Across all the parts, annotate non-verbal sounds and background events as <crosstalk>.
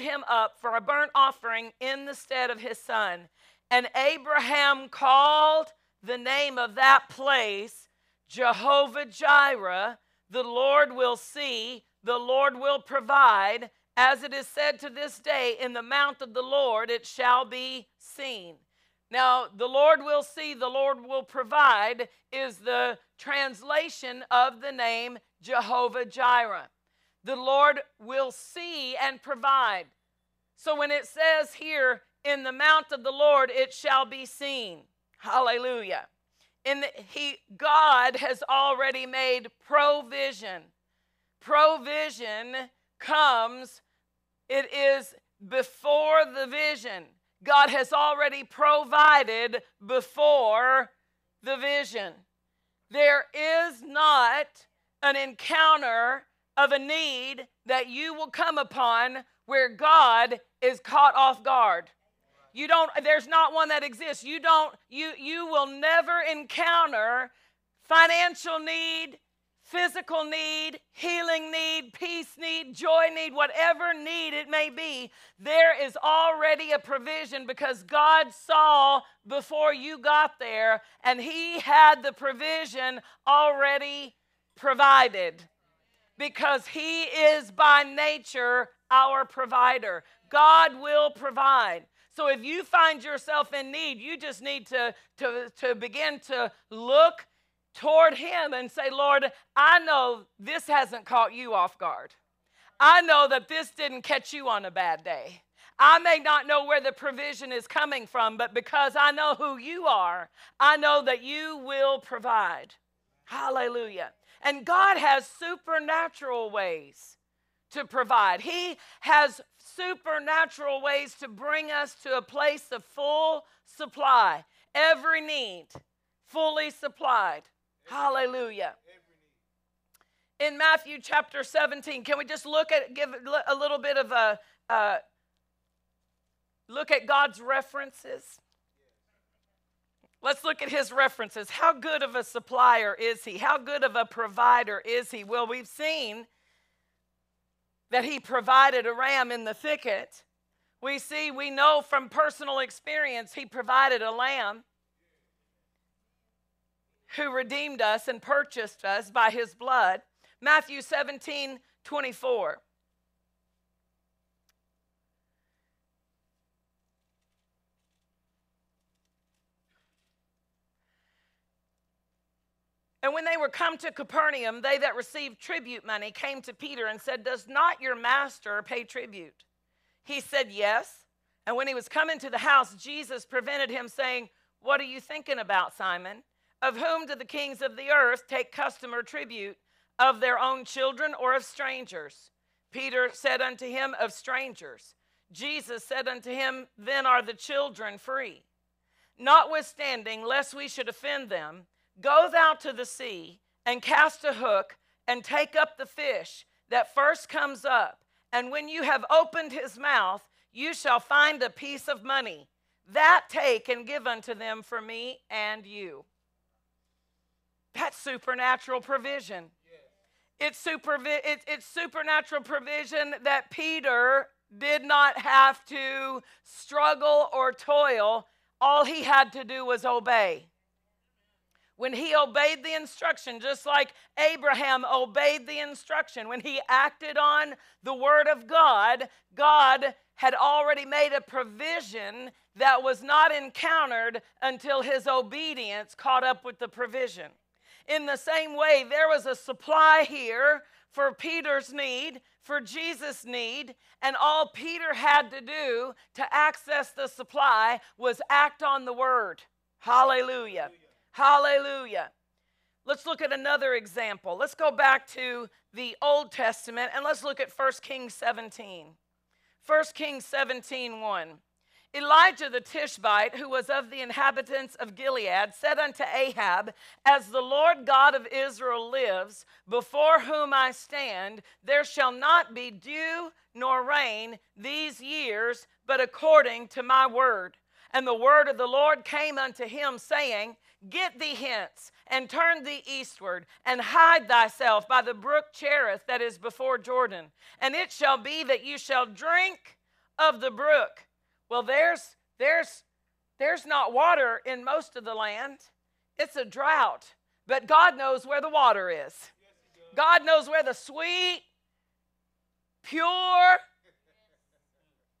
him up for a burnt offering in the stead of his son. And Abraham called the name of that place Jehovah Jireh. The Lord will see, the Lord will provide. As it is said to this day, in the mount of the Lord it shall be seen. Now, the Lord will see, the Lord will provide is the translation of the name Jehovah Jireh. The Lord will see and provide. So when it says here, in the mount of the Lord it shall be seen. Hallelujah. In the, he God has already made provision. Provision comes it is before the vision. God has already provided before the vision. There is not an encounter of a need that you will come upon where God is caught off guard. You don't there's not one that exists. You don't you you will never encounter financial need, physical need, healing need, peace need, joy need, whatever need it may be, there is already a provision because God saw before you got there and He had the provision already provided because He is by nature our provider. God will provide. So if you find yourself in need, you just need to, to, to begin to look toward Him and say, Lord, I know this hasn't caught you off guard. I know that this didn't catch you on a bad day. I may not know where the provision is coming from, but because I know who you are, I know that you will provide. Hallelujah. And God has supernatural ways to provide. He has supernatural ways to bring us to a place of full supply, every need fully supplied. Hallelujah. In Matthew chapter 17, can we just look at, give a little bit of a, uh, look at God's references? Let's look at his references. How good of a supplier is he? How good of a provider is he? Well, we've seen that he provided a ram in the thicket. We see, we know from personal experience, he provided a lamb who redeemed us and purchased us by his blood. Matthew 17 24. And when they were come to Capernaum, they that received tribute money came to Peter and said, Does not your master pay tribute? He said, Yes. And when he was coming to the house, Jesus prevented him, saying, What are you thinking about, Simon? Of whom do the kings of the earth take custom or tribute? Of their own children or of strangers? Peter said unto him, Of strangers. Jesus said unto him, Then are the children free. Notwithstanding, lest we should offend them, Go thou to the sea and cast a hook and take up the fish that first comes up. And when you have opened his mouth, you shall find a piece of money. That take and give unto them for me and you. That's supernatural provision. It's, supervi- it's, it's supernatural provision that Peter did not have to struggle or toil. All he had to do was obey when he obeyed the instruction, just like Abraham obeyed the instruction, when he acted on the word of God, God had already made a provision that was not encountered until his obedience caught up with the provision. In the same way, there was a supply here for Peter's need, for Jesus' need, and all Peter had to do to access the supply was act on the word. Hallelujah. Hallelujah. Hallelujah. Let's look at another example. Let's go back to the Old Testament and let's look at 1 Kings 17. 1 Kings 17 1. Elijah the Tishbite, who was of the inhabitants of Gilead, said unto Ahab, As the Lord God of Israel lives, before whom I stand, there shall not be dew nor rain these years, but according to my word. And the word of the Lord came unto him, saying, Get thee hence, and turn thee eastward, and hide thyself by the brook Cherith that is before Jordan. And it shall be that you shall drink of the brook. Well, there's there's there's not water in most of the land. It's a drought. But God knows where the water is. God knows where the sweet, pure,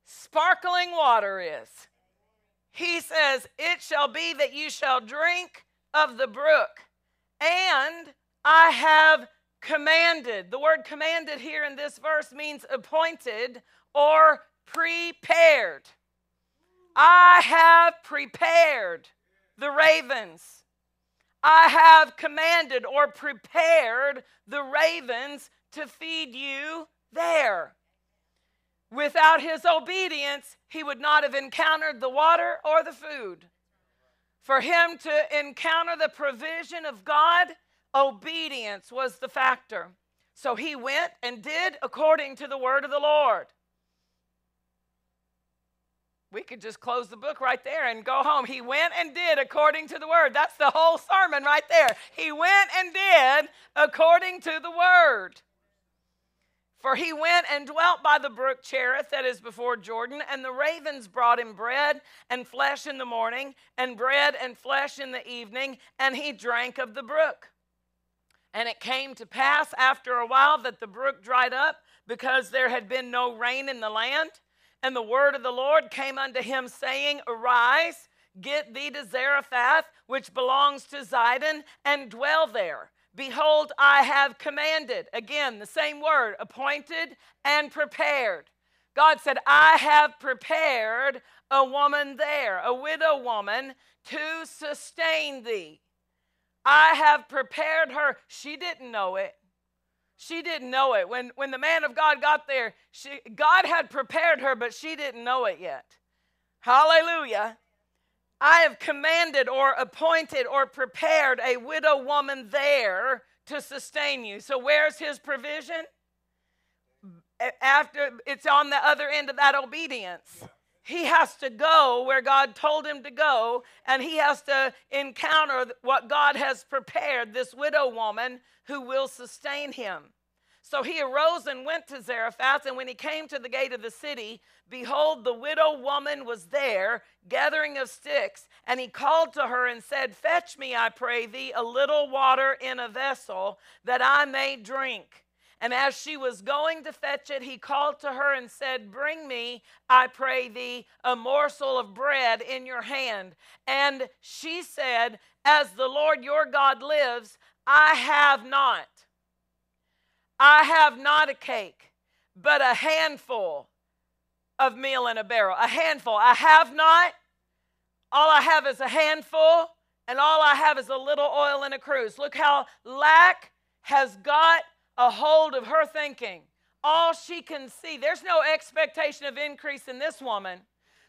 sparkling water is. He says, It shall be that you shall drink of the brook, and I have commanded. The word commanded here in this verse means appointed or prepared. I have prepared the ravens. I have commanded or prepared the ravens to feed you there. Without his obedience, he would not have encountered the water or the food. For him to encounter the provision of God, obedience was the factor. So he went and did according to the word of the Lord. We could just close the book right there and go home. He went and did according to the word. That's the whole sermon right there. He went and did according to the word. For he went and dwelt by the brook Cherith that is before Jordan, and the ravens brought him bread and flesh in the morning, and bread and flesh in the evening, and he drank of the brook. And it came to pass after a while that the brook dried up because there had been no rain in the land. And the word of the Lord came unto him, saying, Arise, get thee to Zarephath, which belongs to Zidon, and dwell there. Behold, I have commanded. Again, the same word, appointed and prepared. God said, I have prepared a woman there, a widow woman, to sustain thee. I have prepared her. She didn't know it. She didn't know it. When, when the man of God got there, she, God had prepared her, but she didn't know it yet. Hallelujah. I have commanded or appointed or prepared a widow woman there to sustain you. So, where's his provision? After it's on the other end of that obedience. He has to go where God told him to go, and he has to encounter what God has prepared this widow woman who will sustain him. So he arose and went to Zarephath, and when he came to the gate of the city, behold, the widow woman was there, gathering of sticks. And he called to her and said, Fetch me, I pray thee, a little water in a vessel, that I may drink. And as she was going to fetch it, he called to her and said, Bring me, I pray thee, a morsel of bread in your hand. And she said, As the Lord your God lives, I have not. I have not a cake, but a handful of meal in a barrel. A handful. I have not. All I have is a handful, and all I have is a little oil in a cruse. Look how lack has got a hold of her thinking. All she can see, there's no expectation of increase in this woman.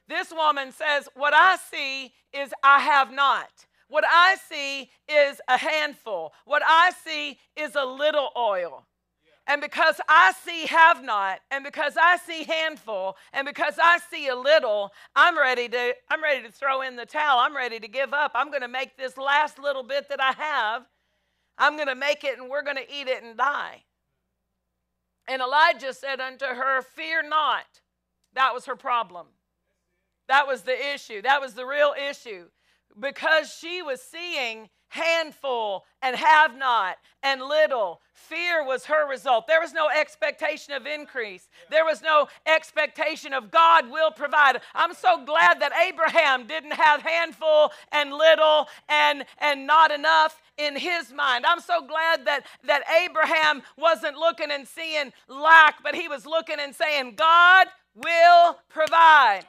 This woman says, What I see is I have not. What I see is a handful. What I see is a little oil. And because I see have not, and because I see handful, and because I see a little, I'm ready to I'm ready to throw in the towel. I'm ready to give up. I'm going to make this last little bit that I have. I'm going to make it and we're going to eat it and die. And Elijah said unto her, Fear not. That was her problem. That was the issue. That was the real issue. Because she was seeing handful and have not and little. Fear was her result. There was no expectation of increase. There was no expectation of God will provide. I'm so glad that Abraham didn't have handful and little and and not enough in his mind. I'm so glad that that Abraham wasn't looking and seeing lack, but he was looking and saying, God will provide.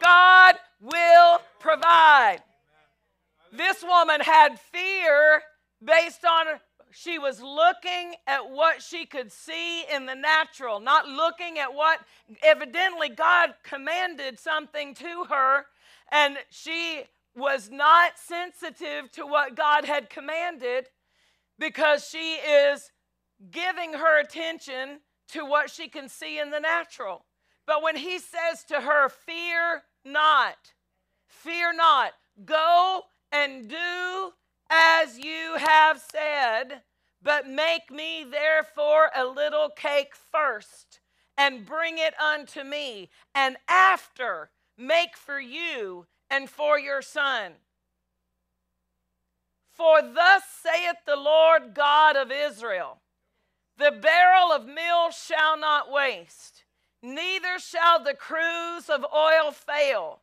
God will provide. This woman had fear based on she was looking at what she could see in the natural, not looking at what evidently God commanded something to her, and she was not sensitive to what God had commanded because she is giving her attention to what she can see in the natural. But when he says to her, Fear not, fear not, go and do as you have said, but make me therefore a little cake first, and bring it unto me, and after make for you and for your son. For thus saith the Lord God of Israel The barrel of meal shall not waste, neither shall the cruse of oil fail,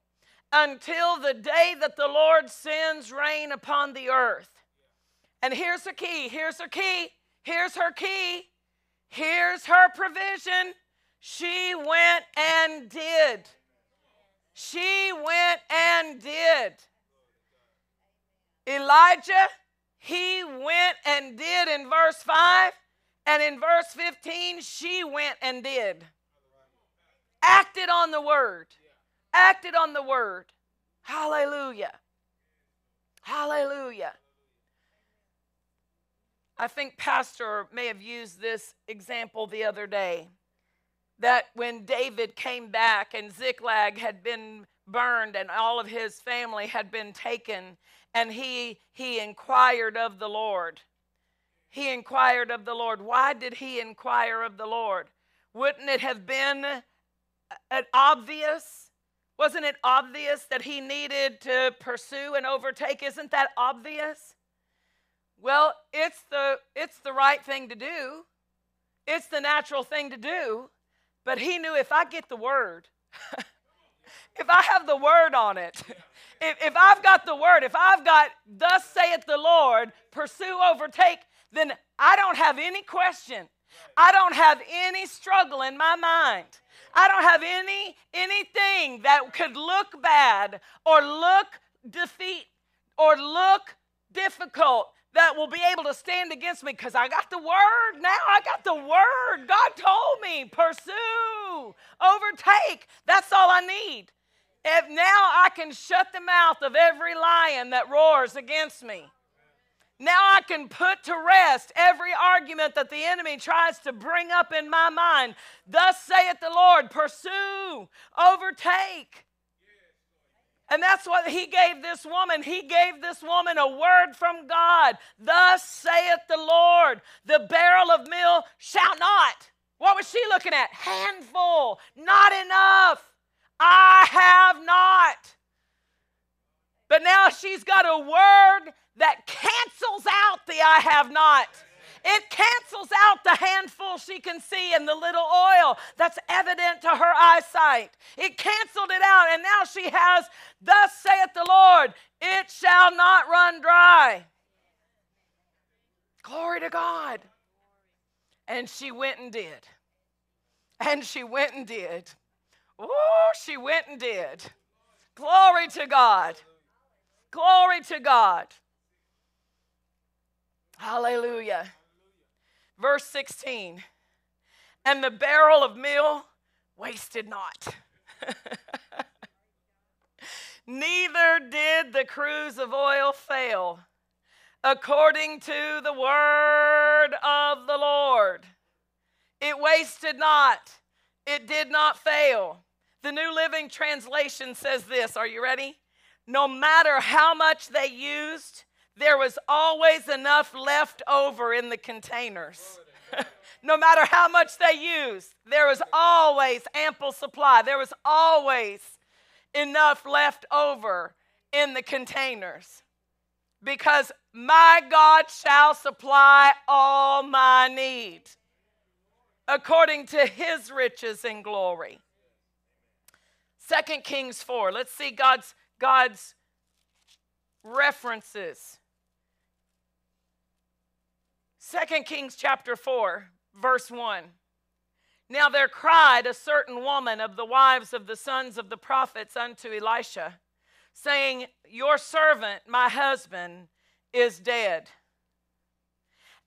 until the day that the Lord sends rain upon the earth. And here's the key here's her key, here's her key, here's her provision. She went and did. She went and did. Elijah, he went and did in verse 5, and in verse 15, she went and did. Acted on the word. Acted on the word. Hallelujah. Hallelujah. I think Pastor may have used this example the other day that when David came back and Ziklag had been burned and all of his family had been taken, and he, he inquired of the Lord. He inquired of the Lord. Why did he inquire of the Lord? Wouldn't it have been an obvious? Wasn't it obvious that he needed to pursue and overtake? Isn't that obvious? Well, it's the, it's the right thing to do. It's the natural thing to do. But he knew if I get the word, <laughs> if I have the word on it, <laughs> if, if I've got the word, if I've got, thus saith the Lord, pursue, overtake, then I don't have any question. I don't have any struggle in my mind. I don't have any anything that could look bad or look defeat or look difficult that will be able to stand against me because I got the word now. I got the word. God told me pursue, overtake. That's all I need. If now I can shut the mouth of every lion that roars against me. Now I can put to rest every argument that the enemy tries to bring up in my mind. Thus saith the Lord pursue, overtake. And that's what he gave this woman. He gave this woman a word from God. Thus saith the Lord, the barrel of meal shall not. What was she looking at? Handful, not enough. I have not. But now she's got a word that cancels out the I have not. It cancels out the handful she can see and the little oil that's evident to her eyesight. It canceled it out, and now she has, Thus saith the Lord, it shall not run dry. Glory to God. And she went and did. And she went and did. Oh, she went and did. Glory to God. Glory to God. Hallelujah. Verse 16 And the barrel of meal wasted not. <laughs> Neither did the cruse of oil fail, according to the word of the Lord. It wasted not, it did not fail. The New Living Translation says this Are you ready? No matter how much they used, there was always enough left over in the containers. <laughs> no matter how much they used, there was always ample supply. There was always enough left over in the containers. Because my God shall supply all my need according to his riches and glory. Second Kings 4. Let's see God's God's references 2 Kings chapter 4, verse 1. Now there cried a certain woman of the wives of the sons of the prophets unto Elisha, saying, Your servant, my husband, is dead.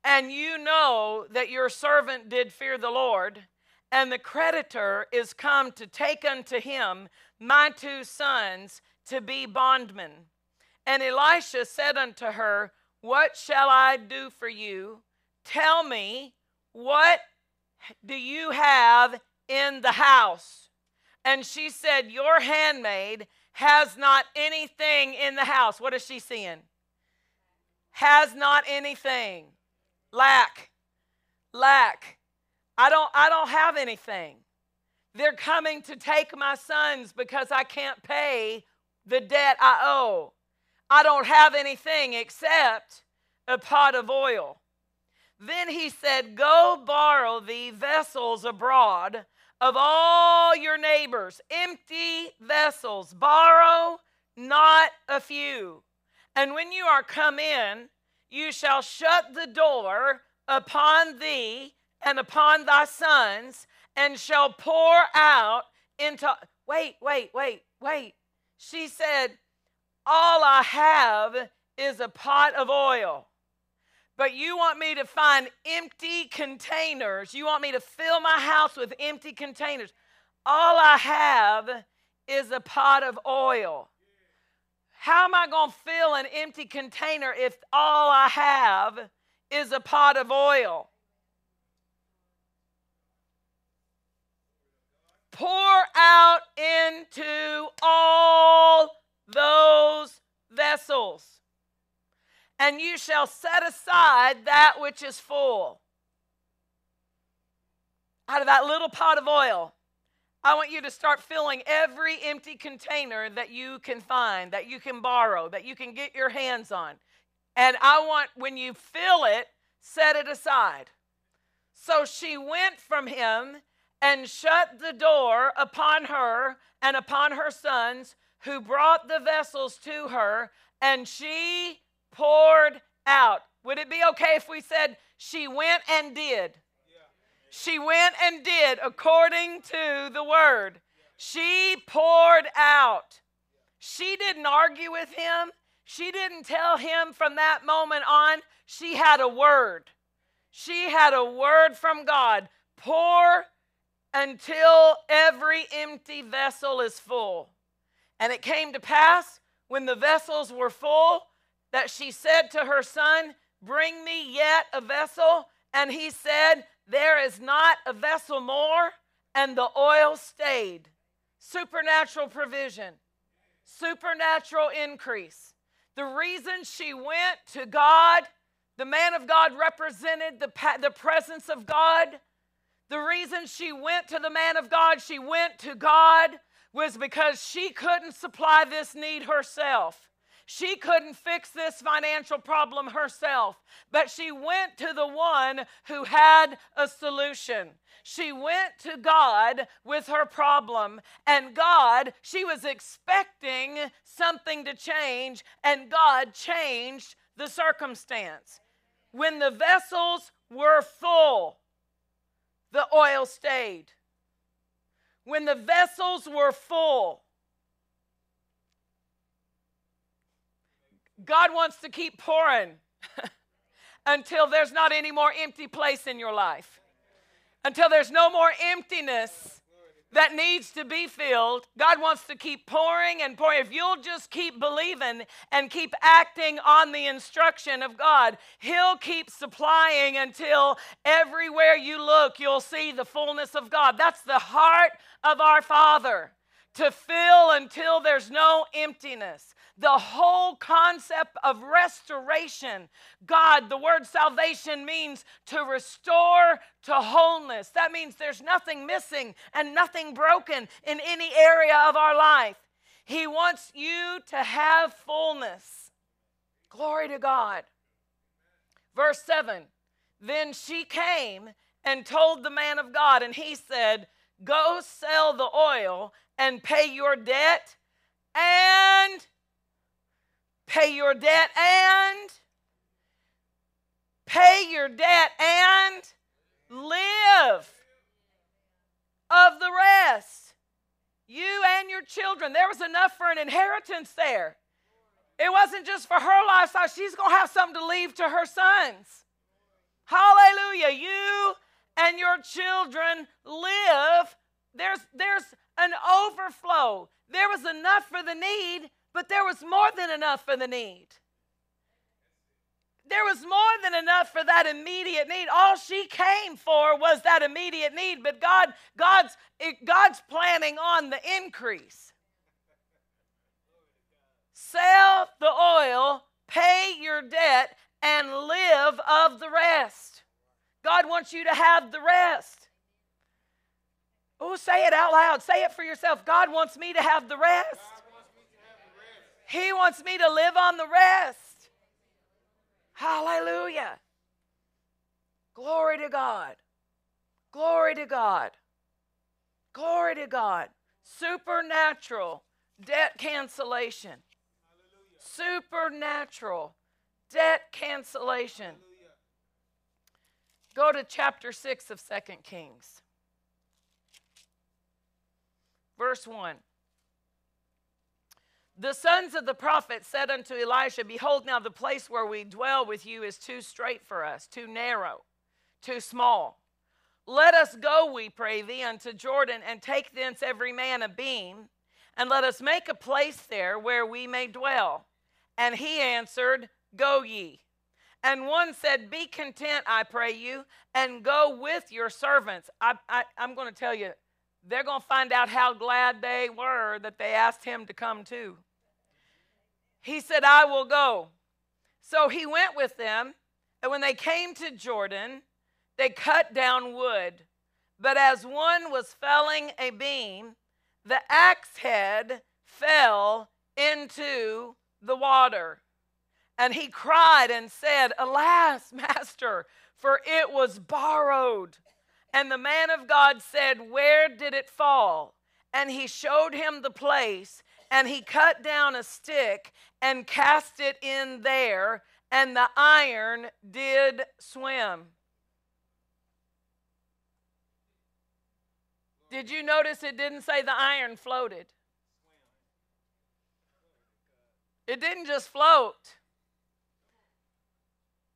And you know that your servant did fear the Lord, and the creditor is come to take unto him my two sons to be bondmen. And Elisha said unto her, What shall I do for you? Tell me, what do you have in the house? And she said, Your handmaid has not anything in the house. What is she seeing? Has not anything. Lack. Lack. I don't I don't have anything. They're coming to take my sons because I can't pay the debt I owe. I don't have anything except a pot of oil. Then he said, Go borrow the vessels abroad of all your neighbors, empty vessels. Borrow not a few. And when you are come in, you shall shut the door upon thee and upon thy sons, and shall pour out into. Wait, wait, wait, wait. She said, All I have is a pot of oil. But you want me to find empty containers. You want me to fill my house with empty containers. All I have is a pot of oil. How am I going to fill an empty container if all I have is a pot of oil? And you shall set aside that which is full. Out of that little pot of oil, I want you to start filling every empty container that you can find, that you can borrow, that you can get your hands on. And I want, when you fill it, set it aside. So she went from him and shut the door upon her and upon her sons, who brought the vessels to her, and she poured out. Would it be okay if we said she went and did? She went and did according to the word. She poured out. She didn't argue with him. She didn't tell him from that moment on. She had a word. She had a word from God. Pour until every empty vessel is full. And it came to pass when the vessels were full that she said to her son, Bring me yet a vessel. And he said, there is not a vessel more, and the oil stayed. Supernatural provision, supernatural increase. The reason she went to God, the man of God represented the, the presence of God. The reason she went to the man of God, she went to God, was because she couldn't supply this need herself. She couldn't fix this financial problem herself, but she went to the one who had a solution. She went to God with her problem, and God, she was expecting something to change, and God changed the circumstance. When the vessels were full, the oil stayed. When the vessels were full, God wants to keep pouring <laughs> until there's not any more empty place in your life. Until there's no more emptiness that needs to be filled. God wants to keep pouring and pouring. If you'll just keep believing and keep acting on the instruction of God, He'll keep supplying until everywhere you look, you'll see the fullness of God. That's the heart of our Father to fill until there's no emptiness the whole concept of restoration. God, the word salvation means to restore to wholeness. That means there's nothing missing and nothing broken in any area of our life. He wants you to have fullness. Glory to God. Verse 7 Then she came and told the man of God, and he said, Go sell the oil and pay your debt and pay your debt and pay your debt and live of the rest. You and your children. There was enough for an inheritance there. It wasn't just for her lifestyle, she's going to have something to leave to her sons. Hallelujah. You and your children live. There's, there's an overflow. There was enough for the need, but there was more than enough for the need. There was more than enough for that immediate need. All she came for was that immediate need, but God, God's, God's planning on the increase. Sell the oil, pay your debt, and live of the rest. God wants you to have the rest. Oh, say it out loud. Say it for yourself. God wants me to have the rest. He wants me to live on the rest. Hallelujah. Glory to God. Glory to God. Glory to God. Supernatural debt cancellation. Supernatural debt cancellation. Go to chapter 6 of Second Kings. Verse 1. The sons of the prophet said unto Elisha, Behold, now the place where we dwell with you is too strait for us, too narrow, too small. Let us go, we pray thee, unto Jordan, and take thence every man a beam, and let us make a place there where we may dwell. And he answered, Go ye. And one said, Be content, I pray you, and go with your servants. I, I'm going to tell you, they're going to find out how glad they were that they asked him to come too. He said, I will go. So he went with them, and when they came to Jordan, they cut down wood. But as one was felling a beam, the axe head fell into the water. And he cried and said, Alas, <laughs> master, for it was borrowed. And the man of God said, Where did it fall? And he showed him the place, and he cut down a stick and cast it in there, and the iron did swim. Did you notice it didn't say the iron floated? It didn't just float.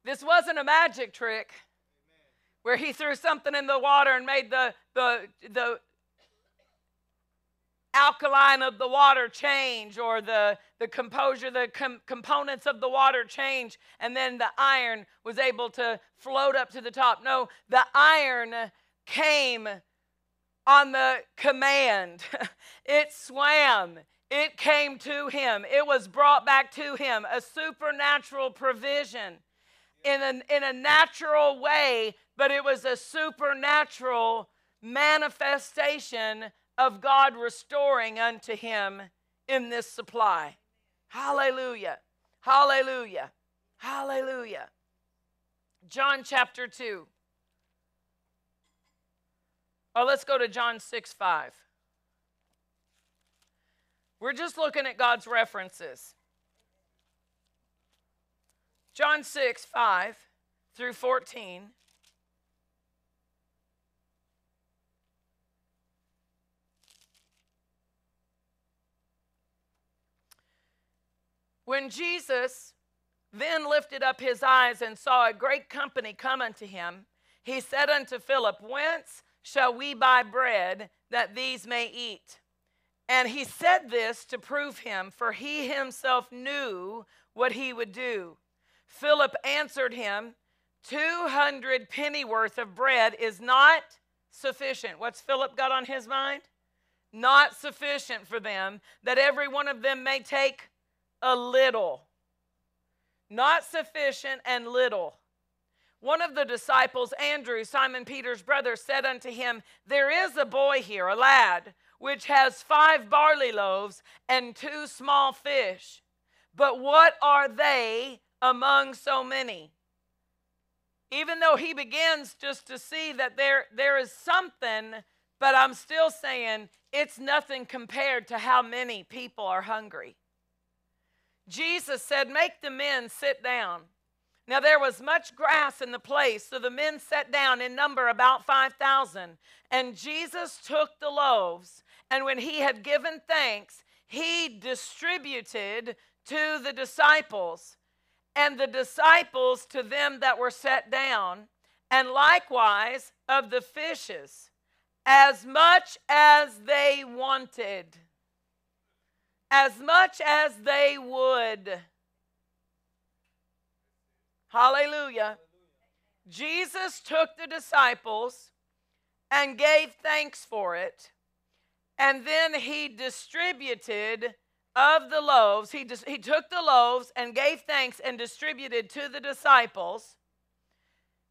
This wasn't a magic trick where he threw something in the water and made the, the, the alkaline of the water change or the, the composure, the com- components of the water change, and then the iron was able to float up to the top. No, the iron came on the command, <laughs> it swam. It came to him. It was brought back to him. A supernatural provision in a, in a natural way, but it was a supernatural manifestation of God restoring unto him in this supply. Hallelujah. Hallelujah. Hallelujah. John chapter 2. Oh, let's go to John 6 5. We're just looking at God's references. John 6 5 through 14. When Jesus then lifted up his eyes and saw a great company come unto him, he said unto Philip, Whence shall we buy bread that these may eat? And he said this to prove him, for he himself knew what he would do. Philip answered him, 200 pennyworth of bread is not sufficient. What's Philip got on his mind? Not sufficient for them, that every one of them may take a little. Not sufficient and little. One of the disciples, Andrew, Simon Peter's brother, said unto him, There is a boy here, a lad, which has five barley loaves and two small fish. But what are they among so many? Even though he begins just to see that there, there is something, but I'm still saying it's nothing compared to how many people are hungry. Jesus said, Make the men sit down. Now there was much grass in the place, so the men sat down in number about 5,000. And Jesus took the loaves, and when he had given thanks, he distributed to the disciples, and the disciples to them that were set down, and likewise of the fishes, as much as they wanted, as much as they would. Hallelujah. Jesus took the disciples and gave thanks for it, and then he distributed of the loaves. He, dis- he took the loaves and gave thanks and distributed to the disciples.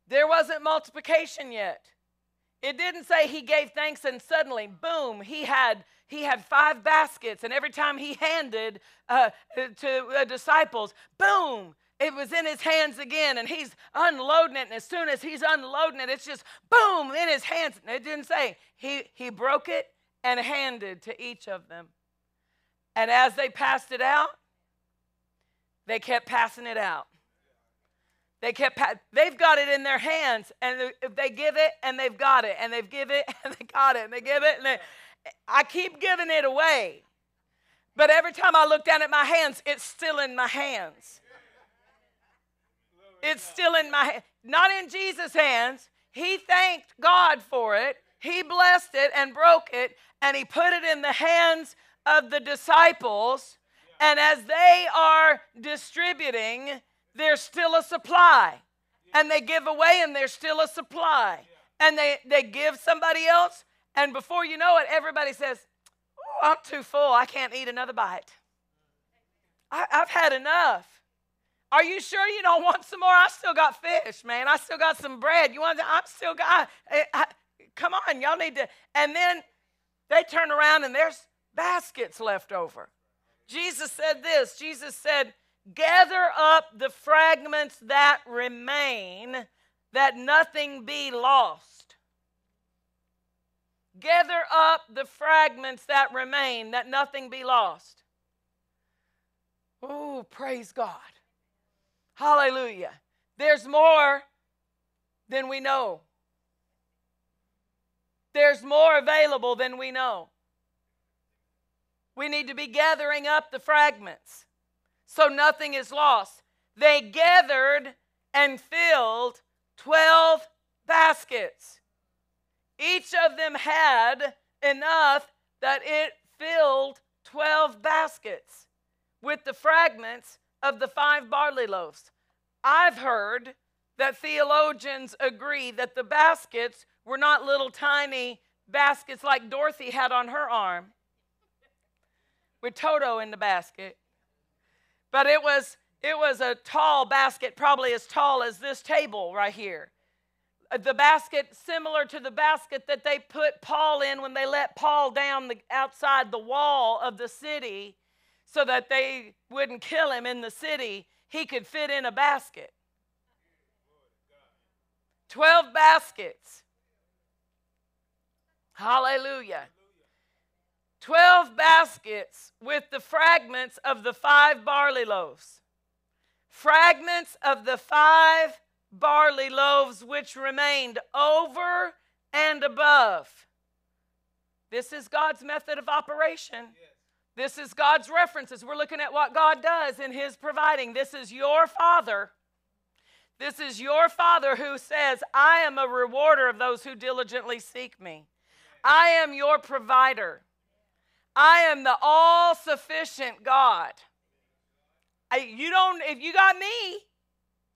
There wasn't multiplication yet. It didn't say he gave thanks and suddenly, boom, he had he had five baskets, and every time he handed uh, to the disciples, boom, it was in his hands again, and he's unloading it. And as soon as he's unloading it, it's just boom in his hands. It didn't say he he broke it and handed to each of them. And as they passed it out, they kept passing it out. They kept, they've got it in their hands, and they give it, and they've got it, and they've give it, <laughs> and they got it, and they give it, and they, I keep giving it away. But every time I look down at my hands, it's still in my hands. It's still in my not in Jesus' hands. He thanked God for it. He blessed it and broke it, and he put it in the hands of the disciples. And as they are distributing, there's still a supply. And they give away and there's still a supply. And they, they give somebody else, and before you know it, everybody says, oh, I'm too full. I can't eat another bite. I, I've had enough. Are you sure you don't want some more? I still got fish, man. I still got some bread. You want? To, I'm still got. I, I, come on, y'all need to. And then they turn around and there's baskets left over. Jesus said this. Jesus said, Gather up the fragments that remain, that nothing be lost. Gather up the fragments that remain, that nothing be lost. Oh, praise God. Hallelujah. There's more than we know. There's more available than we know. We need to be gathering up the fragments so nothing is lost. They gathered and filled 12 baskets. Each of them had enough that it filled 12 baskets with the fragments of the five barley loaves. I've heard that theologians agree that the baskets were not little tiny baskets like Dorothy had on her arm with Toto in the basket. But it was it was a tall basket, probably as tall as this table right here. The basket similar to the basket that they put Paul in when they let Paul down the, outside the wall of the city so that they wouldn't kill him in the city. He could fit in a basket. 12 baskets. Hallelujah. 12 baskets with the fragments of the five barley loaves. Fragments of the five barley loaves which remained over and above. This is God's method of operation. This is God's references. We're looking at what God does in His providing. This is your Father. This is your Father who says, I am a rewarder of those who diligently seek me. I am your provider. I am the all sufficient God. I, you don't, if you got me,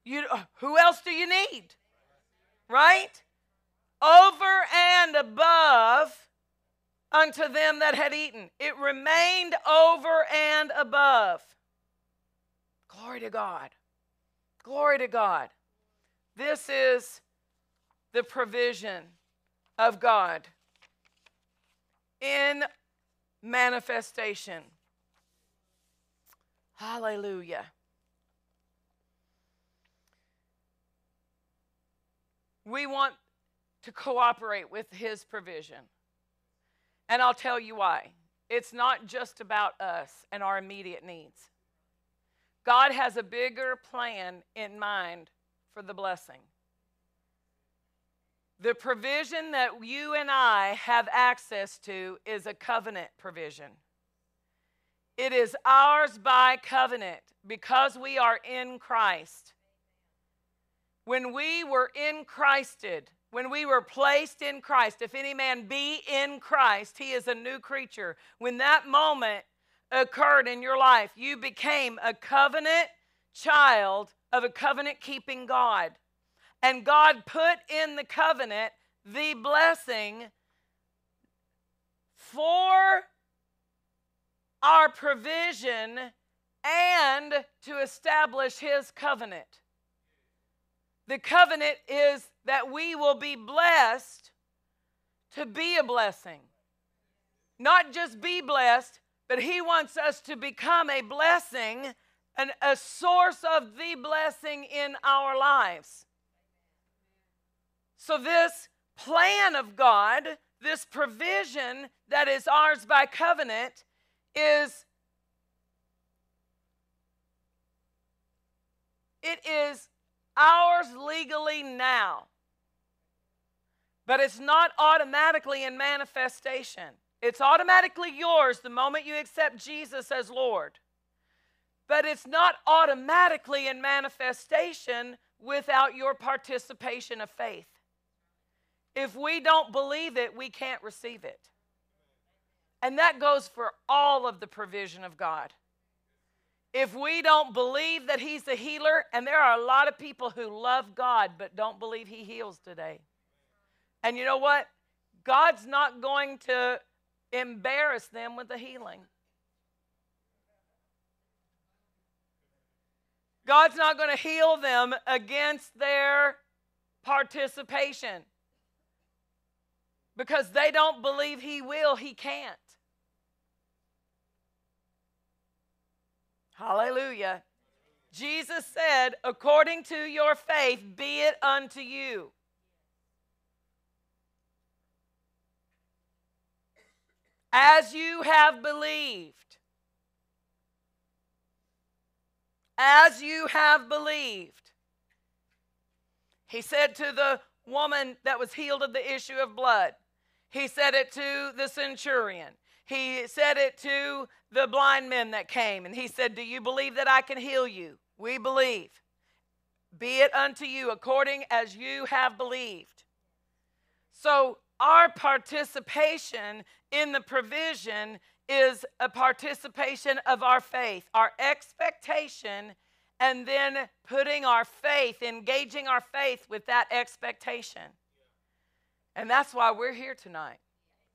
you, uh, who else do you need? Right? Over and above unto them that had eaten. It remained over and above. Glory to God. Glory to God. This is the provision of God in manifestation. Hallelujah. We want to cooperate with His provision. And I'll tell you why. It's not just about us and our immediate needs. God has a bigger plan in mind for the blessing. The provision that you and I have access to is a covenant provision. It is ours by covenant because we are in Christ. When we were in Christed, when we were placed in Christ, if any man be in Christ, he is a new creature. When that moment occurred in your life, you became a covenant child of a covenant keeping God. And God put in the covenant the blessing for our provision and to establish his covenant. The covenant is that we will be blessed to be a blessing. Not just be blessed, but He wants us to become a blessing and a source of the blessing in our lives. So, this plan of God, this provision that is ours by covenant, is it is ours legally now. But it's not automatically in manifestation. It's automatically yours the moment you accept Jesus as Lord. But it's not automatically in manifestation without your participation of faith. If we don't believe it, we can't receive it. And that goes for all of the provision of God. If we don't believe that He's the healer, and there are a lot of people who love God but don't believe He heals today. And you know what? God's not going to embarrass them with the healing. God's not going to heal them against their participation because they don't believe He will, He can't. Hallelujah. Jesus said, according to your faith, be it unto you. As you have believed. As you have believed. He said to the woman that was healed of the issue of blood, he said it to the centurion. He said it to the blind men that came, and he said, Do you believe that I can heal you? We believe. Be it unto you according as you have believed. So, our participation in the provision is a participation of our faith, our expectation, and then putting our faith, engaging our faith with that expectation. And that's why we're here tonight.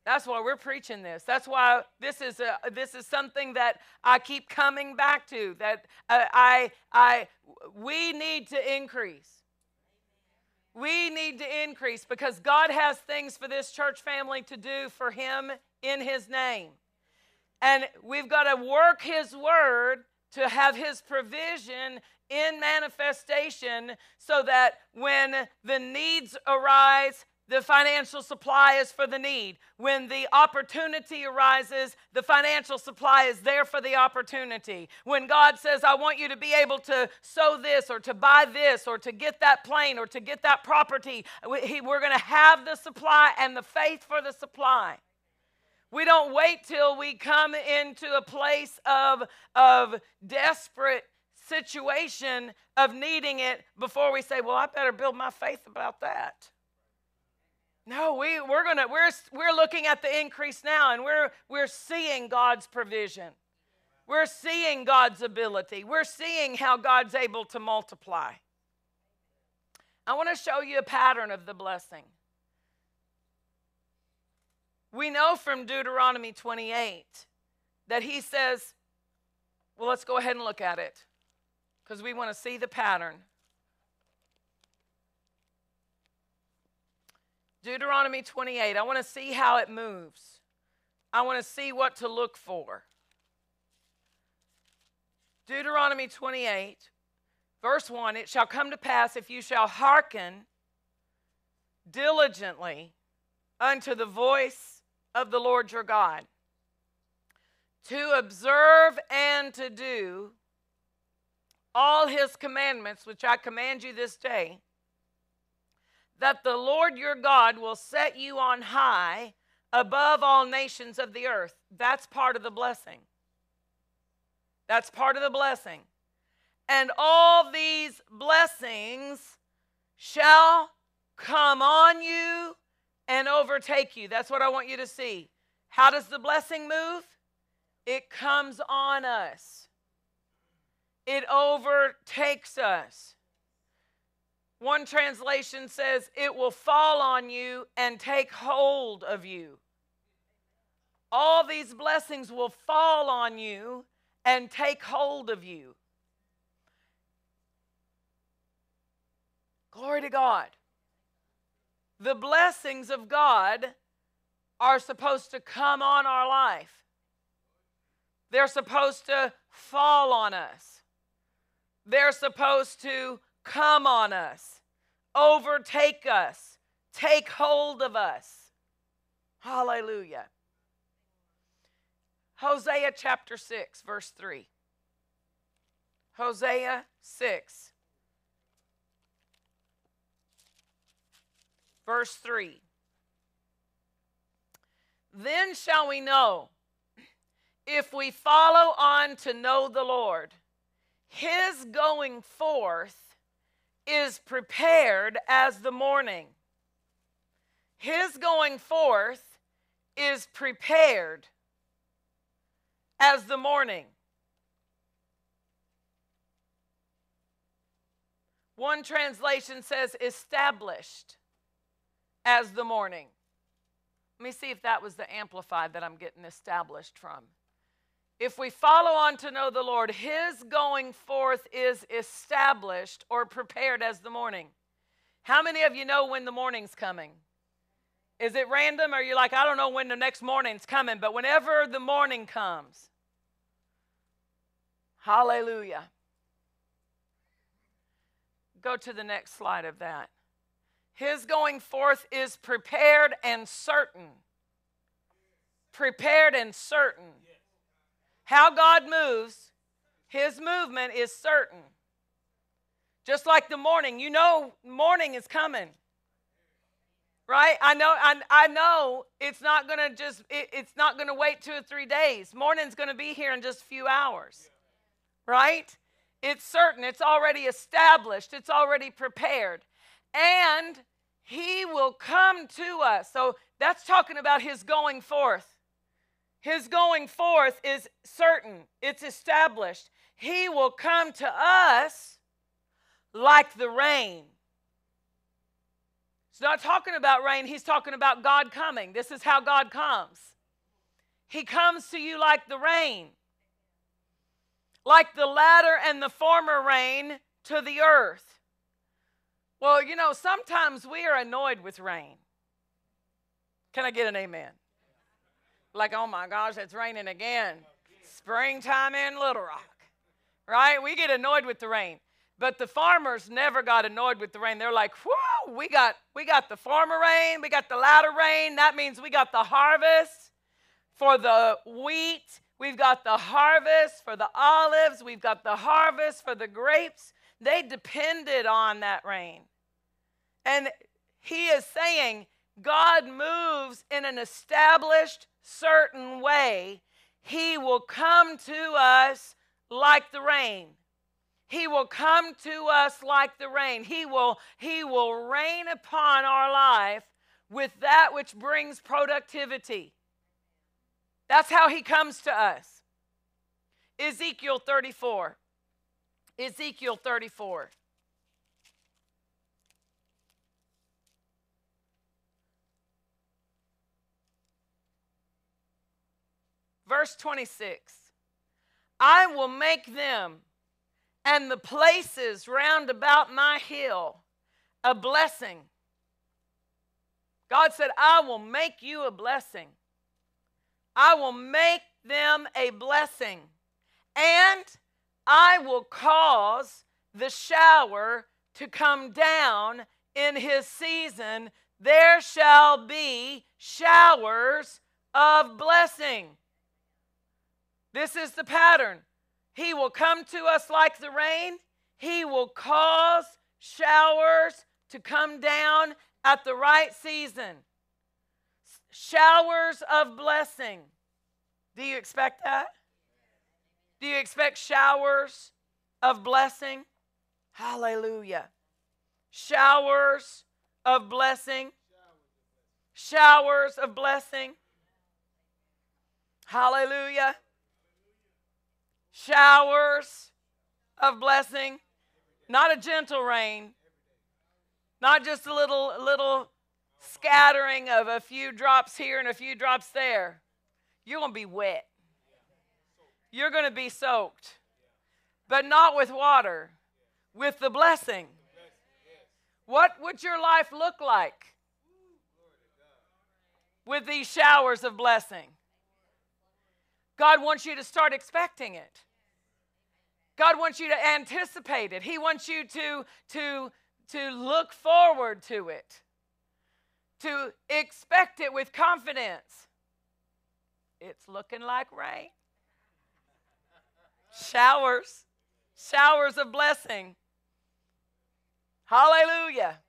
That's why we're preaching this. That's why this is a, this is something that I keep coming back to. That uh, I I we need to increase. We need to increase because God has things for this church family to do for Him in His name, and we've got to work His word to have His provision in manifestation so that when the needs arise, the financial supply is for the need. When the opportunity arises, the financial supply is there for the opportunity. When God says, I want you to be able to sow this or to buy this or to get that plane or to get that property, we're going to have the supply and the faith for the supply. We don't wait till we come into a place of, of desperate situation of needing it before we say, Well, I better build my faith about that. No, we, we're gonna we're we're looking at the increase now and we're we're seeing God's provision. We're seeing God's ability. We're seeing how God's able to multiply. I want to show you a pattern of the blessing. We know from Deuteronomy 28 that he says, well, let's go ahead and look at it because we want to see the pattern. Deuteronomy 28. I want to see how it moves. I want to see what to look for. Deuteronomy 28, verse 1 It shall come to pass if you shall hearken diligently unto the voice of the Lord your God, to observe and to do all his commandments, which I command you this day that the Lord your God will set you on high above all nations of the earth. That's part of the blessing. That's part of the blessing. And all these blessings shall come on you and overtake you. That's what I want you to see. How does the blessing move? It comes on us, it overtakes us. One translation says, It will fall on you and take hold of you. All these blessings will fall on you and take hold of you. Glory to God. The blessings of God are supposed to come on our life. They're supposed to fall on us. They're supposed to come on us, overtake us, take hold of us. Hallelujah. Hosea chapter 6, verse 3. Hosea 6, verse 3. Then shall we know if we follow on to know the Lord. His going forth is prepared as the morning. His going forth is prepared as the morning. One translation says established as the morning. Let me see if that was the amplified that I'm getting established from. If we follow on to know the Lord, his going forth is established or prepared as the morning. How many of you know when the morning's coming? Is it random or you're like, I don't know when the next morning's coming, but whenever the morning comes, hallelujah. Go to the next slide of that. His going forth is prepared and certain. Prepared and certain. How God moves, his movement is certain. Just like the morning, you know morning is coming. Right? I know I, I know it's not going to just it, it's not going to wait 2 or 3 days. Morning's going to be here in just a few hours. Right? It's certain, it's already established, it's already prepared. And he will come to us. So that's talking about his going forth. His going forth is certain, it's established. He will come to us like the rain. He's not talking about rain, he's talking about God coming. This is how God comes. He comes to you like the rain, like the latter and the former rain to the earth. Well, you know, sometimes we are annoyed with rain. Can I get an amen? Like, oh my gosh, it's raining again. Springtime in Little Rock. Right? We get annoyed with the rain. But the farmers never got annoyed with the rain. They're like, whoa, we got we got the former rain, we got the latter rain. That means we got the harvest for the wheat. We've got the harvest for the olives. We've got the harvest for the grapes. They depended on that rain. And he is saying God moves in an established, certain way. He will come to us like the rain. He will come to us like the rain. He will, he will rain upon our life with that which brings productivity. That's how he comes to us. Ezekiel 34. Ezekiel 34. Verse 26 I will make them and the places round about my hill a blessing. God said, I will make you a blessing. I will make them a blessing. And I will cause the shower to come down in his season. There shall be showers of blessing. This is the pattern. He will come to us like the rain, He will cause showers to come down at the right season. Showers of blessing. Do you expect that? Do you expect showers of blessing? Hallelujah. Showers of blessing. Showers of blessing. Hallelujah showers of blessing, not a gentle rain, not just a little little scattering of a few drops here and a few drops there. You're going to be wet. You're going to be soaked. But not with water, with the blessing. What would your life look like? with these showers of blessing. God wants you to start expecting it. God wants you to anticipate it. He wants you to, to, to look forward to it, to expect it with confidence. It's looking like rain. Showers, showers of blessing. Hallelujah.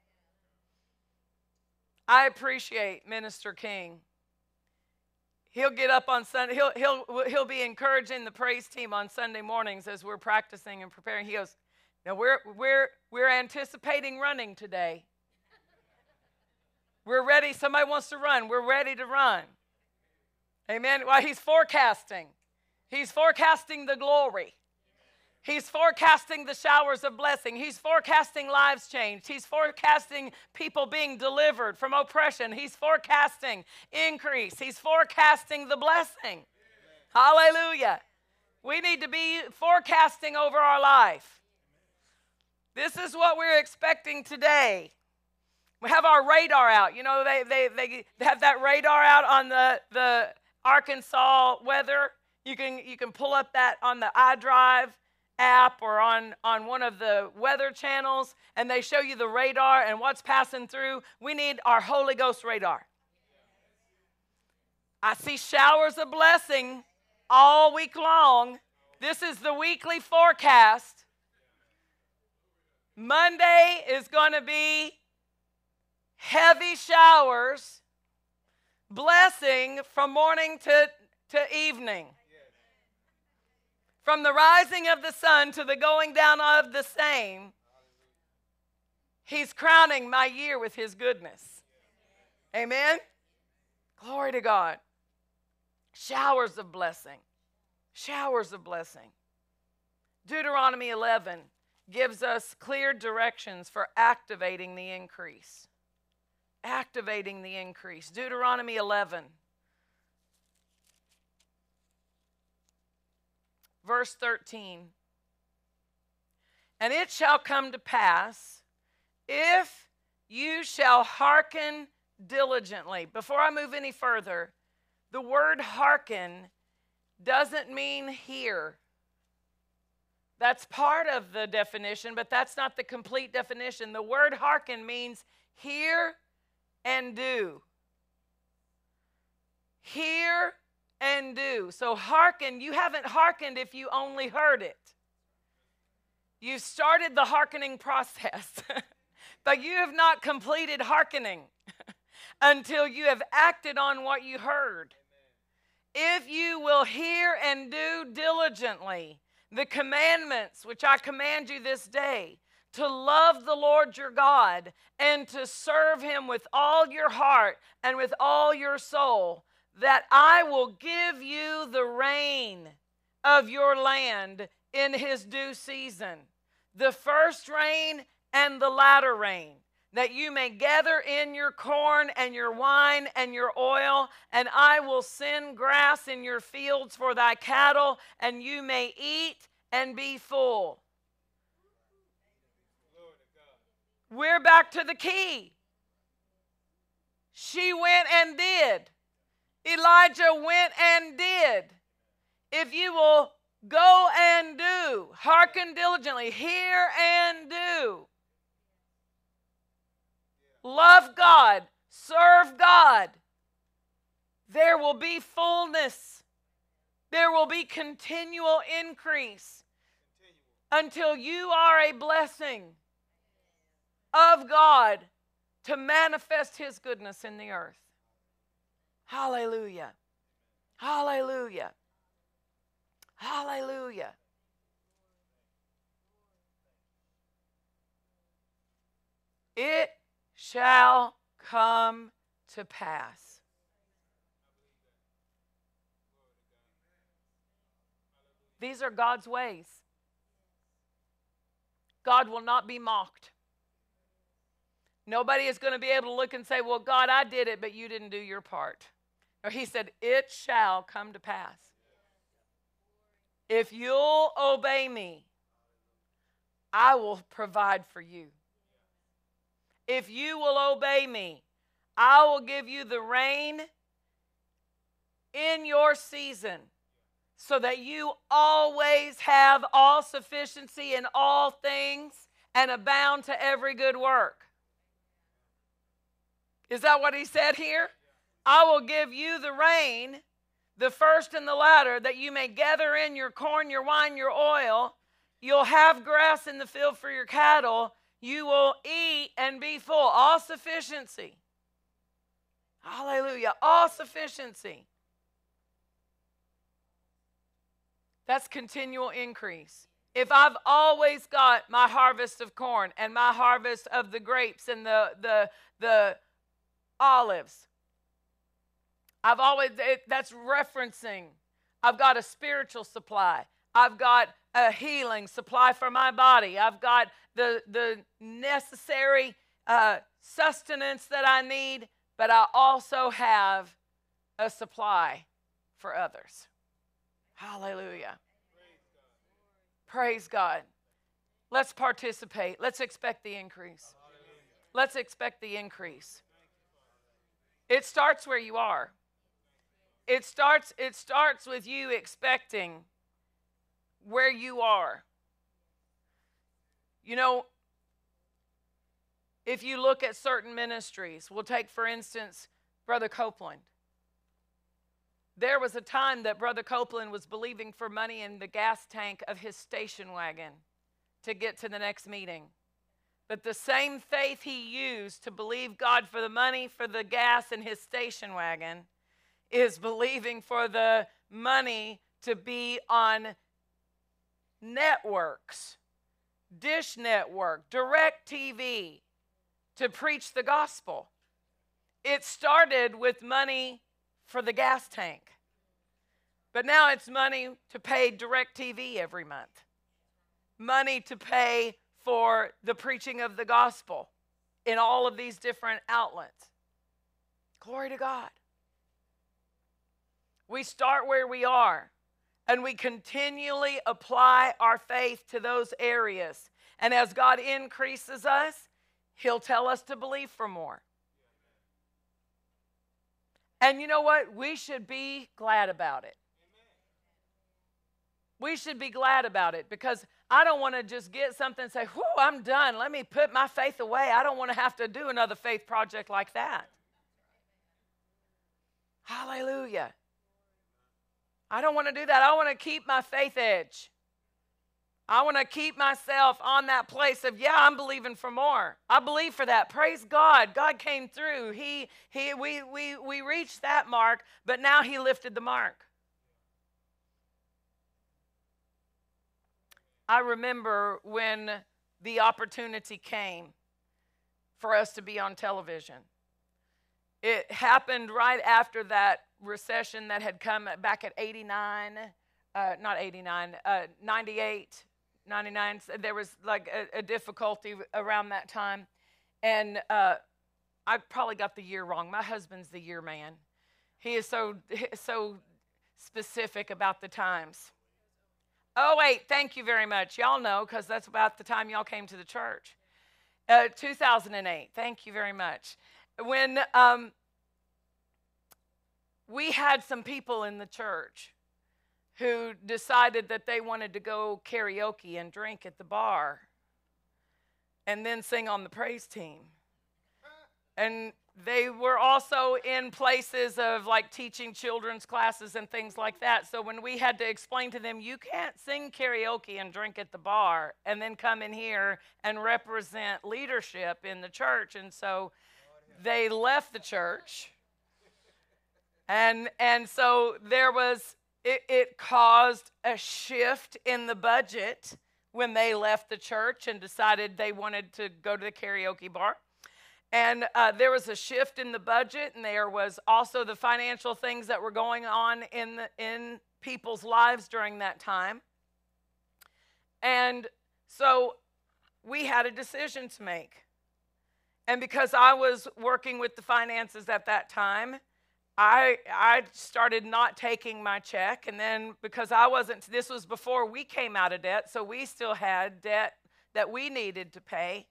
I appreciate Minister King. He'll get up on Sunday. He'll, he'll, he'll be encouraging the praise team on Sunday mornings as we're practicing and preparing. He goes, Now we're, we're, we're anticipating running today. We're ready. Somebody wants to run. We're ready to run. Amen. Well, he's forecasting. He's forecasting the glory. He's forecasting the showers of blessing. He's forecasting lives changed. He's forecasting people being delivered from oppression. He's forecasting increase. He's forecasting the blessing. Hallelujah. We need to be forecasting over our life. This is what we're expecting today. We have our radar out. You know, they, they, they, they have that radar out on the, the Arkansas weather. You can, you can pull up that on the iDrive app or on, on one of the weather channels, and they show you the radar and what's passing through. We need our Holy Ghost radar. I see showers of blessing all week long. This is the weekly forecast. Monday is going to be heavy showers, blessing from morning to, to evening. From the rising of the sun to the going down of the same, He's crowning my year with His goodness. Amen? Glory to God. Showers of blessing. Showers of blessing. Deuteronomy 11 gives us clear directions for activating the increase. Activating the increase. Deuteronomy 11. Verse 13. And it shall come to pass if you shall hearken diligently. Before I move any further, the word hearken doesn't mean hear. That's part of the definition, but that's not the complete definition. The word hearken means hear and do. Hear and do. So hearken, you haven't hearkened if you only heard it. You've started the hearkening process, <laughs> but you have not completed hearkening <laughs> until you have acted on what you heard. If you will hear and do diligently the commandments which I command you this day, to love the Lord your God and to serve him with all your heart and with all your soul, that I will give you the rain of your land in his due season, the first rain and the latter rain, that you may gather in your corn and your wine and your oil, and I will send grass in your fields for thy cattle, and you may eat and be full. We're back to the key. She went and did. Elijah went and did. If you will go and do, hearken diligently, hear and do. Love God, serve God. There will be fullness. There will be continual increase until you are a blessing of God to manifest His goodness in the earth. Hallelujah. Hallelujah. Hallelujah. It shall come to pass. These are God's ways. God will not be mocked. Nobody is going to be able to look and say, Well, God, I did it, but you didn't do your part. Or he said, It shall come to pass. If you'll obey me, I will provide for you. If you will obey me, I will give you the rain in your season so that you always have all sufficiency in all things and abound to every good work. Is that what he said here? I will give you the rain, the first and the latter, that you may gather in your corn, your wine, your oil. You'll have grass in the field for your cattle. You will eat and be full. All sufficiency. Hallelujah. All sufficiency. That's continual increase. If I've always got my harvest of corn and my harvest of the grapes and the the the olives, I've always it, that's referencing I've got a spiritual supply. I've got a healing supply for my body. I've got the the necessary uh, sustenance that I need, but I also have a supply for others. Hallelujah. Praise God. Let's participate. Let's expect the increase. Let's expect the increase. It starts where you are. It starts it starts with you expecting where you are. You know, if you look at certain ministries, we'll take for instance Brother Copeland. There was a time that Brother Copeland was believing for money in the gas tank of his station wagon to get to the next meeting. But the same faith he used to believe God for the money for the gas in his station wagon is believing for the money to be on networks, Dish Network, Direct TV, to preach the gospel. It started with money for the gas tank. But now it's money to pay Direct TV every month, money to pay for the preaching of the gospel in all of these different outlets. Glory to God. We start where we are and we continually apply our faith to those areas. And as God increases us, He'll tell us to believe for more. And you know what? We should be glad about it. We should be glad about it because I don't want to just get something and say, whew, I'm done. Let me put my faith away. I don't want to have to do another faith project like that. Hallelujah. I don't want to do that. I want to keep my faith edge. I want to keep myself on that place of, yeah, I'm believing for more. I believe for that. Praise God. God came through. He, he, we, we, we reached that mark, but now He lifted the mark. I remember when the opportunity came for us to be on television. It happened right after that recession that had come back at 89, uh, not 89, uh, 98, 99. There was like a, a difficulty around that time. And uh, I probably got the year wrong. My husband's the year man. He is so, so specific about the times. Oh, wait, thank you very much. Y'all know because that's about the time y'all came to the church. Uh, 2008, thank you very much. When um, we had some people in the church who decided that they wanted to go karaoke and drink at the bar and then sing on the praise team. And they were also in places of like teaching children's classes and things like that. So when we had to explain to them, you can't sing karaoke and drink at the bar and then come in here and represent leadership in the church. And so they left the church. And, and so there was it, it caused a shift in the budget when they left the church and decided they wanted to go to the karaoke bar. And uh, there was a shift in the budget, and there was also the financial things that were going on in, the, in people's lives during that time. And so we had a decision to make. And because I was working with the finances at that time, I, I started not taking my check. And then because I wasn't, this was before we came out of debt, so we still had debt that we needed to pay.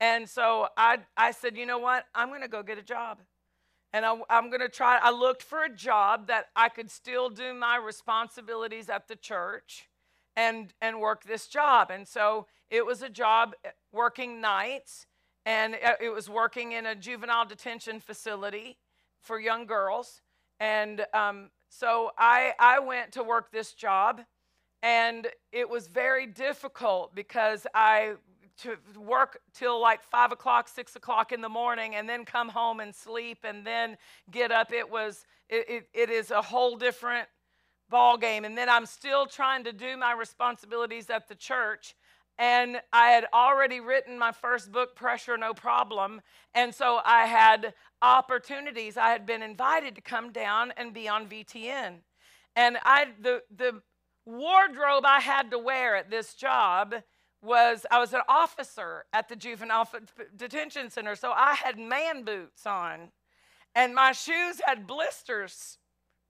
And so I, I said, you know what? I'm going to go get a job. and I, am going to try. I looked for a job that I could still do my responsibilities at the church and, and work this job. And so it was a job eh, working nights, and eh, it was working in a juvenile detention facility for young girls. And um, so I, I went to work this job, and it was very difficult because I to work till like five o'clock, six o'clock in the morning, and then come home and sleep, and then get up. It was it, it, it is a whole different ball game. And then I'm still trying to do my responsibilities at the church. And I had already written my first book, Pressure No Problem. And so I had opportunities. I had been invited to come down and be on VTN. And I the the wardrobe I had to wear at this job was I was an officer at the juvenile detention center, so I had man boots on, and my shoes had blisters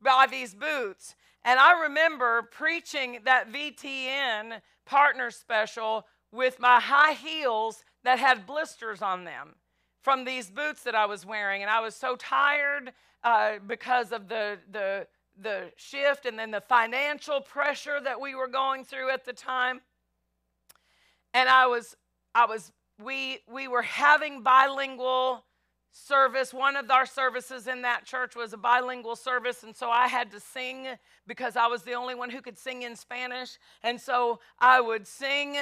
by these boots. And I remember preaching that VTN partner special with my high heels that had blisters on them from these boots that I was wearing, and I was so tired uh, because of the the the shift and then the financial pressure that we were going through at the time. And I was, I was, we, we were having bilingual service. One of our services in that church was a bilingual service, and so I had to sing because I was the only one who could sing in Spanish. And so I would sing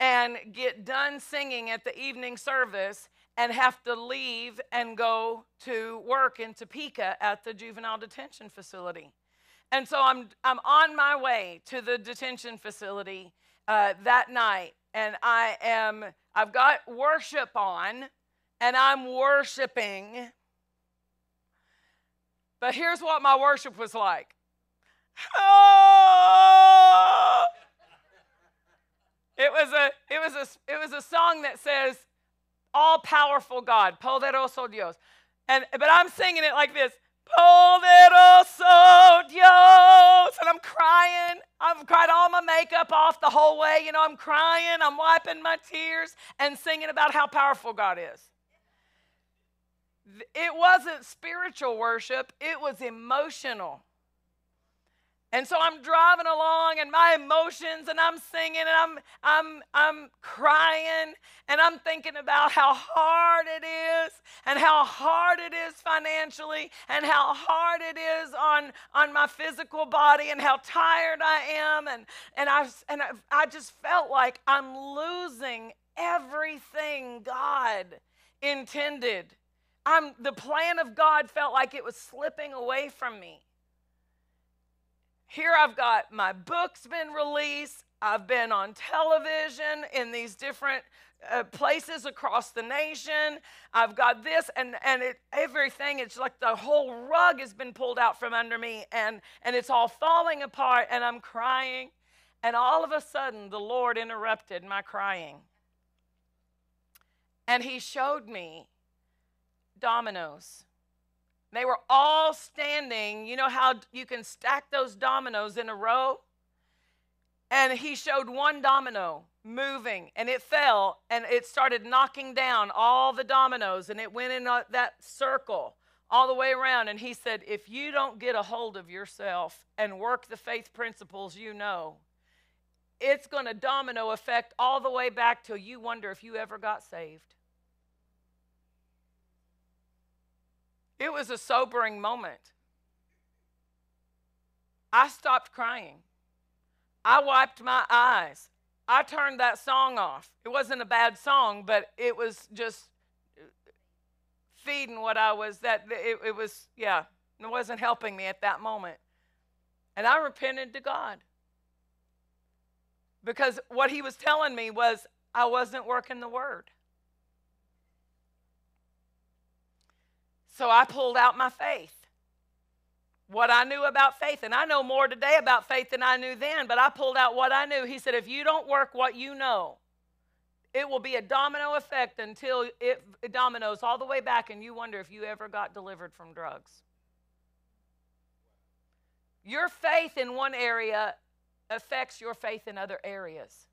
and get done singing at the evening service and have to leave and go to work in Topeka at the juvenile detention facility. And so I'm, I'm on my way to the detention facility uh, that night, and I am, I've got worship on, and I'm worshiping. But here's what my worship was like. Oh! It was a it was a it was a song that says all powerful God, poderoso Dios. And but I'm singing it like this. Poderoso Dios. And I'm crying. I've cried all my makeup off the whole way. You know, I'm crying. I'm wiping my tears and singing about how powerful God is. It wasn't spiritual worship, it was emotional. And so I'm driving along and my emotions and I'm singing and I'm I'm I'm crying and I'm thinking about how hard it is and how hard it is financially and how hard it is on on my physical body and how tired I am and and I and I, I just felt like I'm losing everything God intended. I'm the plan of God felt like it was slipping away from me. Here I've got my books been released. I've been on television in these different uh, places across the nation. I've got this and and it, everything. It's like the whole rug has been pulled out from under me, and and it's all falling apart, and I'm crying. And all of a sudden, the Lord interrupted my crying, and He showed me dominoes. They were all standing. You know how you can stack those dominoes in a row? And he showed one domino moving and it fell and it started knocking down all the dominoes and it went in that circle all the way around. And he said, If you don't get a hold of yourself and work the faith principles you know, it's going to domino effect all the way back till you wonder if you ever got saved. It was a sobering moment. I stopped crying. I wiped my eyes. I turned that song off. It wasn't a bad song, but it was just feeding what I was that it, it was yeah, it wasn't helping me at that moment. And I repented to God. Because what he was telling me was I wasn't working the word. So I pulled out my faith. What I knew about faith. And I know more today about faith than I knew then, but I pulled out what I knew. He said, if you don't work what you know, it will be a domino effect until it, it dominoes all the way back, and you wonder if you ever got delivered from drugs. Your faith in one area affects your faith in other areas.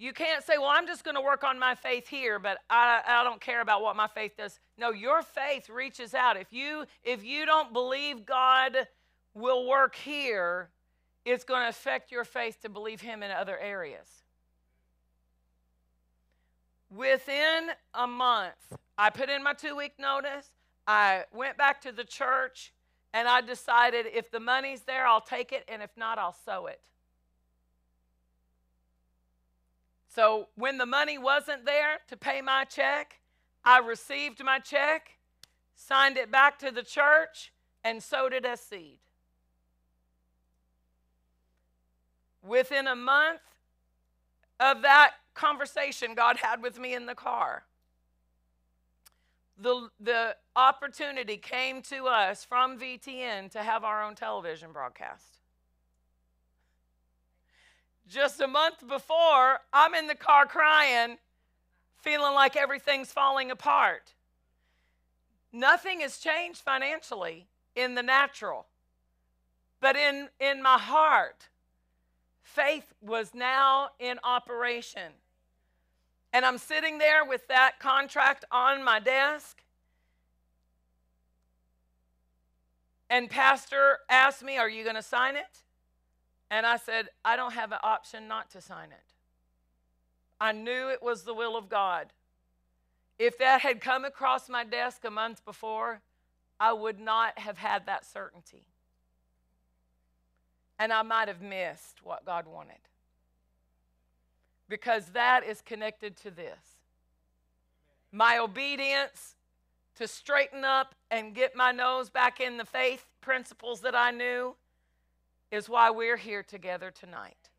You can't say, well, I'm just going to work on my faith here, but I, I don't care about what my faith does. No, your faith reaches out. If you if you don't believe God will work here, it's going to affect your faith to believe him in other areas. Within a month, I put in my two week notice. I went back to the church and I decided if the money's there, I'll take it, and if not, I'll sow it. So when the money wasn't there to pay my check, I received my check, signed it back to the church, and sowed it as seed. Within a month of that conversation God had with me in the car, the, the opportunity came to us from VTN to have our own television broadcast just a month before, I'm in the car crying, feeling like everything's falling apart. Nothing has changed financially in the natural, but in, in my heart, faith was now in operation. And I'm sitting there with that contract on my desk. And Pastor asked me, Are you going to sign it? And I said, I don't have an option not to sign it. I knew it was the will of God. If that had come across my desk a month before, I would not have had that certainty. And I might have missed what God wanted. Because that is connected to this. My obedience to straighten up and get my nose back in the faith principles that I knew is why we're here together tonight.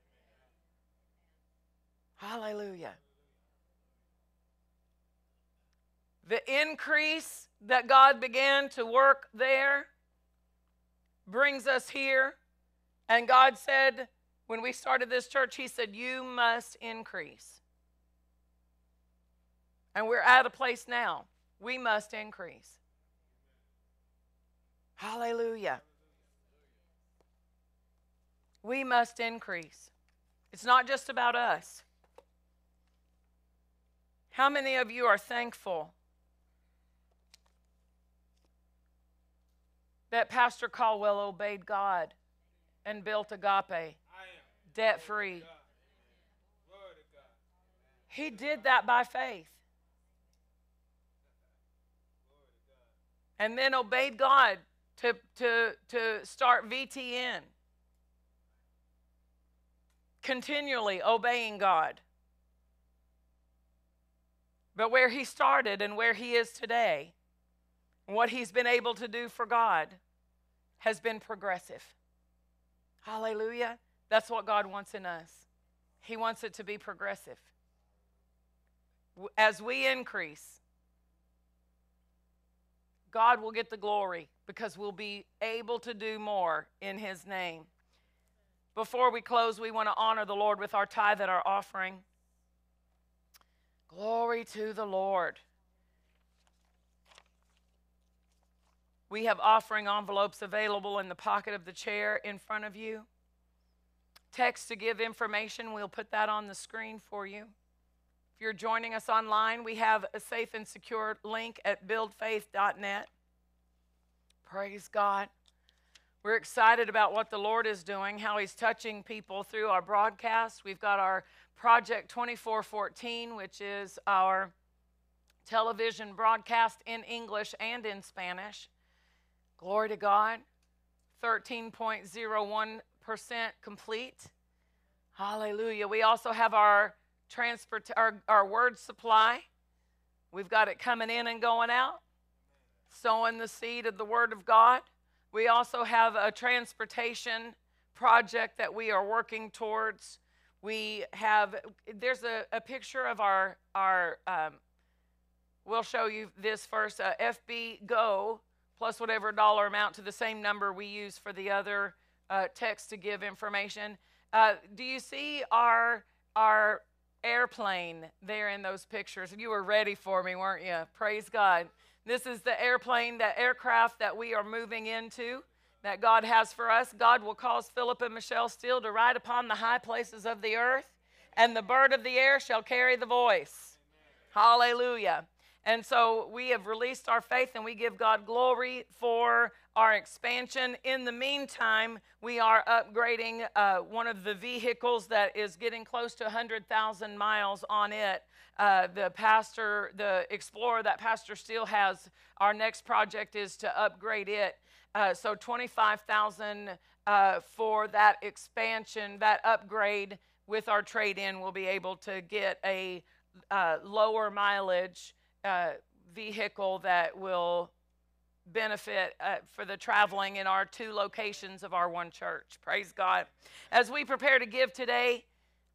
Hallelujah. The increase that God began to work there brings us here. And God said, when we started this church, He said, You must increase. And we're at a place now. We must increase. Hallelujah. We must increase. It's not just about us. How many of you are thankful that Pastor Caldwell obeyed God and built agape debt free? He did that by faith. And then obeyed God to, to, to start VTN continually obeying God. But where he started and where he is today, what he's been able to do for God, has been progressive. Hallelujah. That's what God wants in us. He wants it to be progressive. As we increase, God will get the glory because we'll be able to do more in His name. Before we close, we want to honor the Lord with our tithe and our offering. Glory to the Lord. We have offering envelopes available in the pocket of the chair in front of you. Text to give information, we'll put that on the screen for you. If you're joining us online, we have a safe and secure link at buildfaith.net. Praise God. We're excited about what the Lord is doing, how He's touching people through our broadcast. We've got our Project 2414, which is our television broadcast in English and in Spanish. Glory to God. 13.01% complete. Hallelujah. We also have our transport our, our word supply. We've got it coming in and going out. Sowing the seed of the word of God. We also have a transportation project that we are working towards. We have, there's a, a picture of our, our um, we'll show you this first, uh, FB Go plus whatever dollar amount to the same number we use for the other uh, text to give information. Uh, do you see our, our airplane there in those pictures? You were ready for me, weren't you? Praise God. This is the airplane, the aircraft that we are moving into that God has for us. God will cause Philip and Michelle Steele to ride upon the high places of the earth and the bird of the air shall carry the voice. Hallelujah. And so we have released our faith and we give God glory for our expansion. In the meantime, we are upgrading uh, one of the vehicles that is getting close to 100,000 miles on it. Uh, the pastor, the Explorer that Pastor Steele has, our next project is to upgrade it. Uh, so 25,000 uh, for that expansion, that upgrade with our trade-in, we'll be able to get a uh, lower mileage uh, vehicle that will benefit uh, for the traveling in our two locations of our one church. Praise God. As we prepare to give today,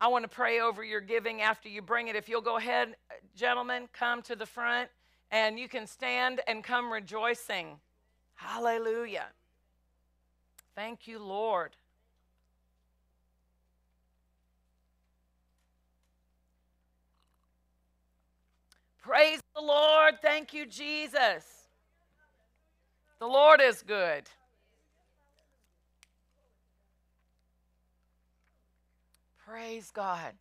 I want to pray over your giving after you bring it. If you'll go ahead, gentlemen, come to the front and you can stand and come rejoicing. Hallelujah. Thank you, Lord. Praise the Lord. Thank you, Jesus. The Lord is good. Praise God.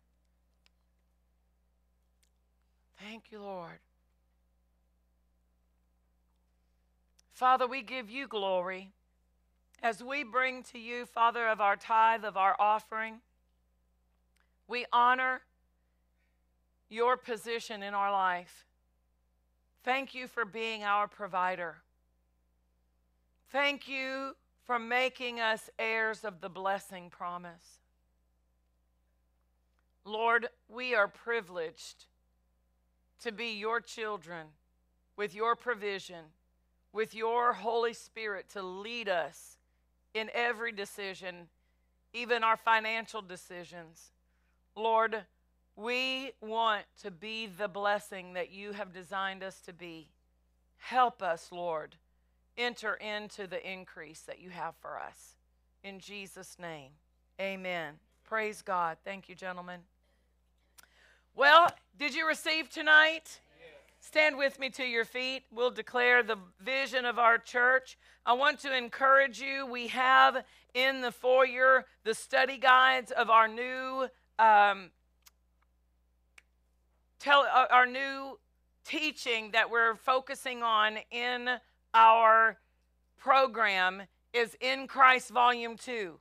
Thank you, Lord. Father, we give you glory as we bring to you, Father, of our tithe, of our offering. We honor your position in our life. Thank you for being our provider. Thank you for making us heirs of the blessing promise. Lord, we are privileged to be your children with your provision, with your Holy Spirit to lead us in every decision, even our financial decisions. Lord, we want to be the blessing that you have designed us to be. Help us, Lord, enter into the increase that you have for us. In Jesus' name, amen. Praise God. Thank you, gentlemen. Well, did you receive tonight? Stand with me to your feet. We'll declare the vision of our church. I want to encourage you. We have in the foyer the study guides of our new um, tell uh, our new teaching that we're focusing on in our program is in Christ Volume 2.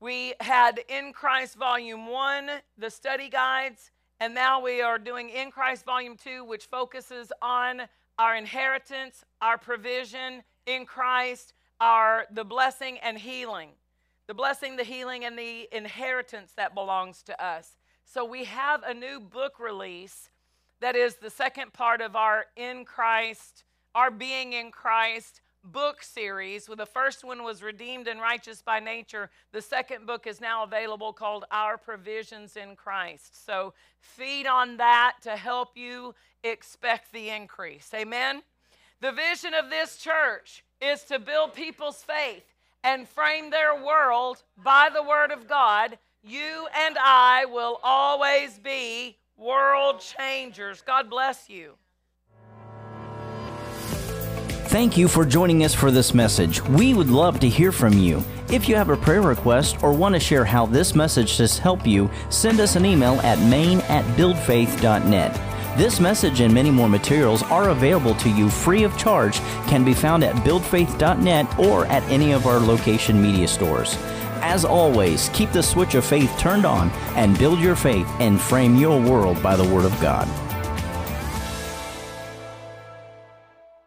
We had in Christ Volume 1, the study guides, and now we are doing in Christ Volume 2, which focuses on our inheritance, our provision in Christ, our the blessing and healing. The blessing, the healing, and the inheritance that belongs to us. So we have a new book release that is the second part of our in Christ, our being in Christ book series. Well, the first one was Redeemed and Righteous by Nature. The second book is now available called Our Provisions in Christ. So feed on that to help you expect the increase. Amen. The vision of this church is to build people's faith and frame their world by the Word of God you and I will always be world changers. God bless you. Thank you for joining us for this message. We would love to hear from you. If you have a prayer request or want to share how this message has helped you, send us an email at main at buildfaith.net. This message and many more materials are available to you free of charge, can be found at buildfaith.net or at any of our location media stores. As always, keep the switch of faith turned on and build your faith and frame your world by the Word of God.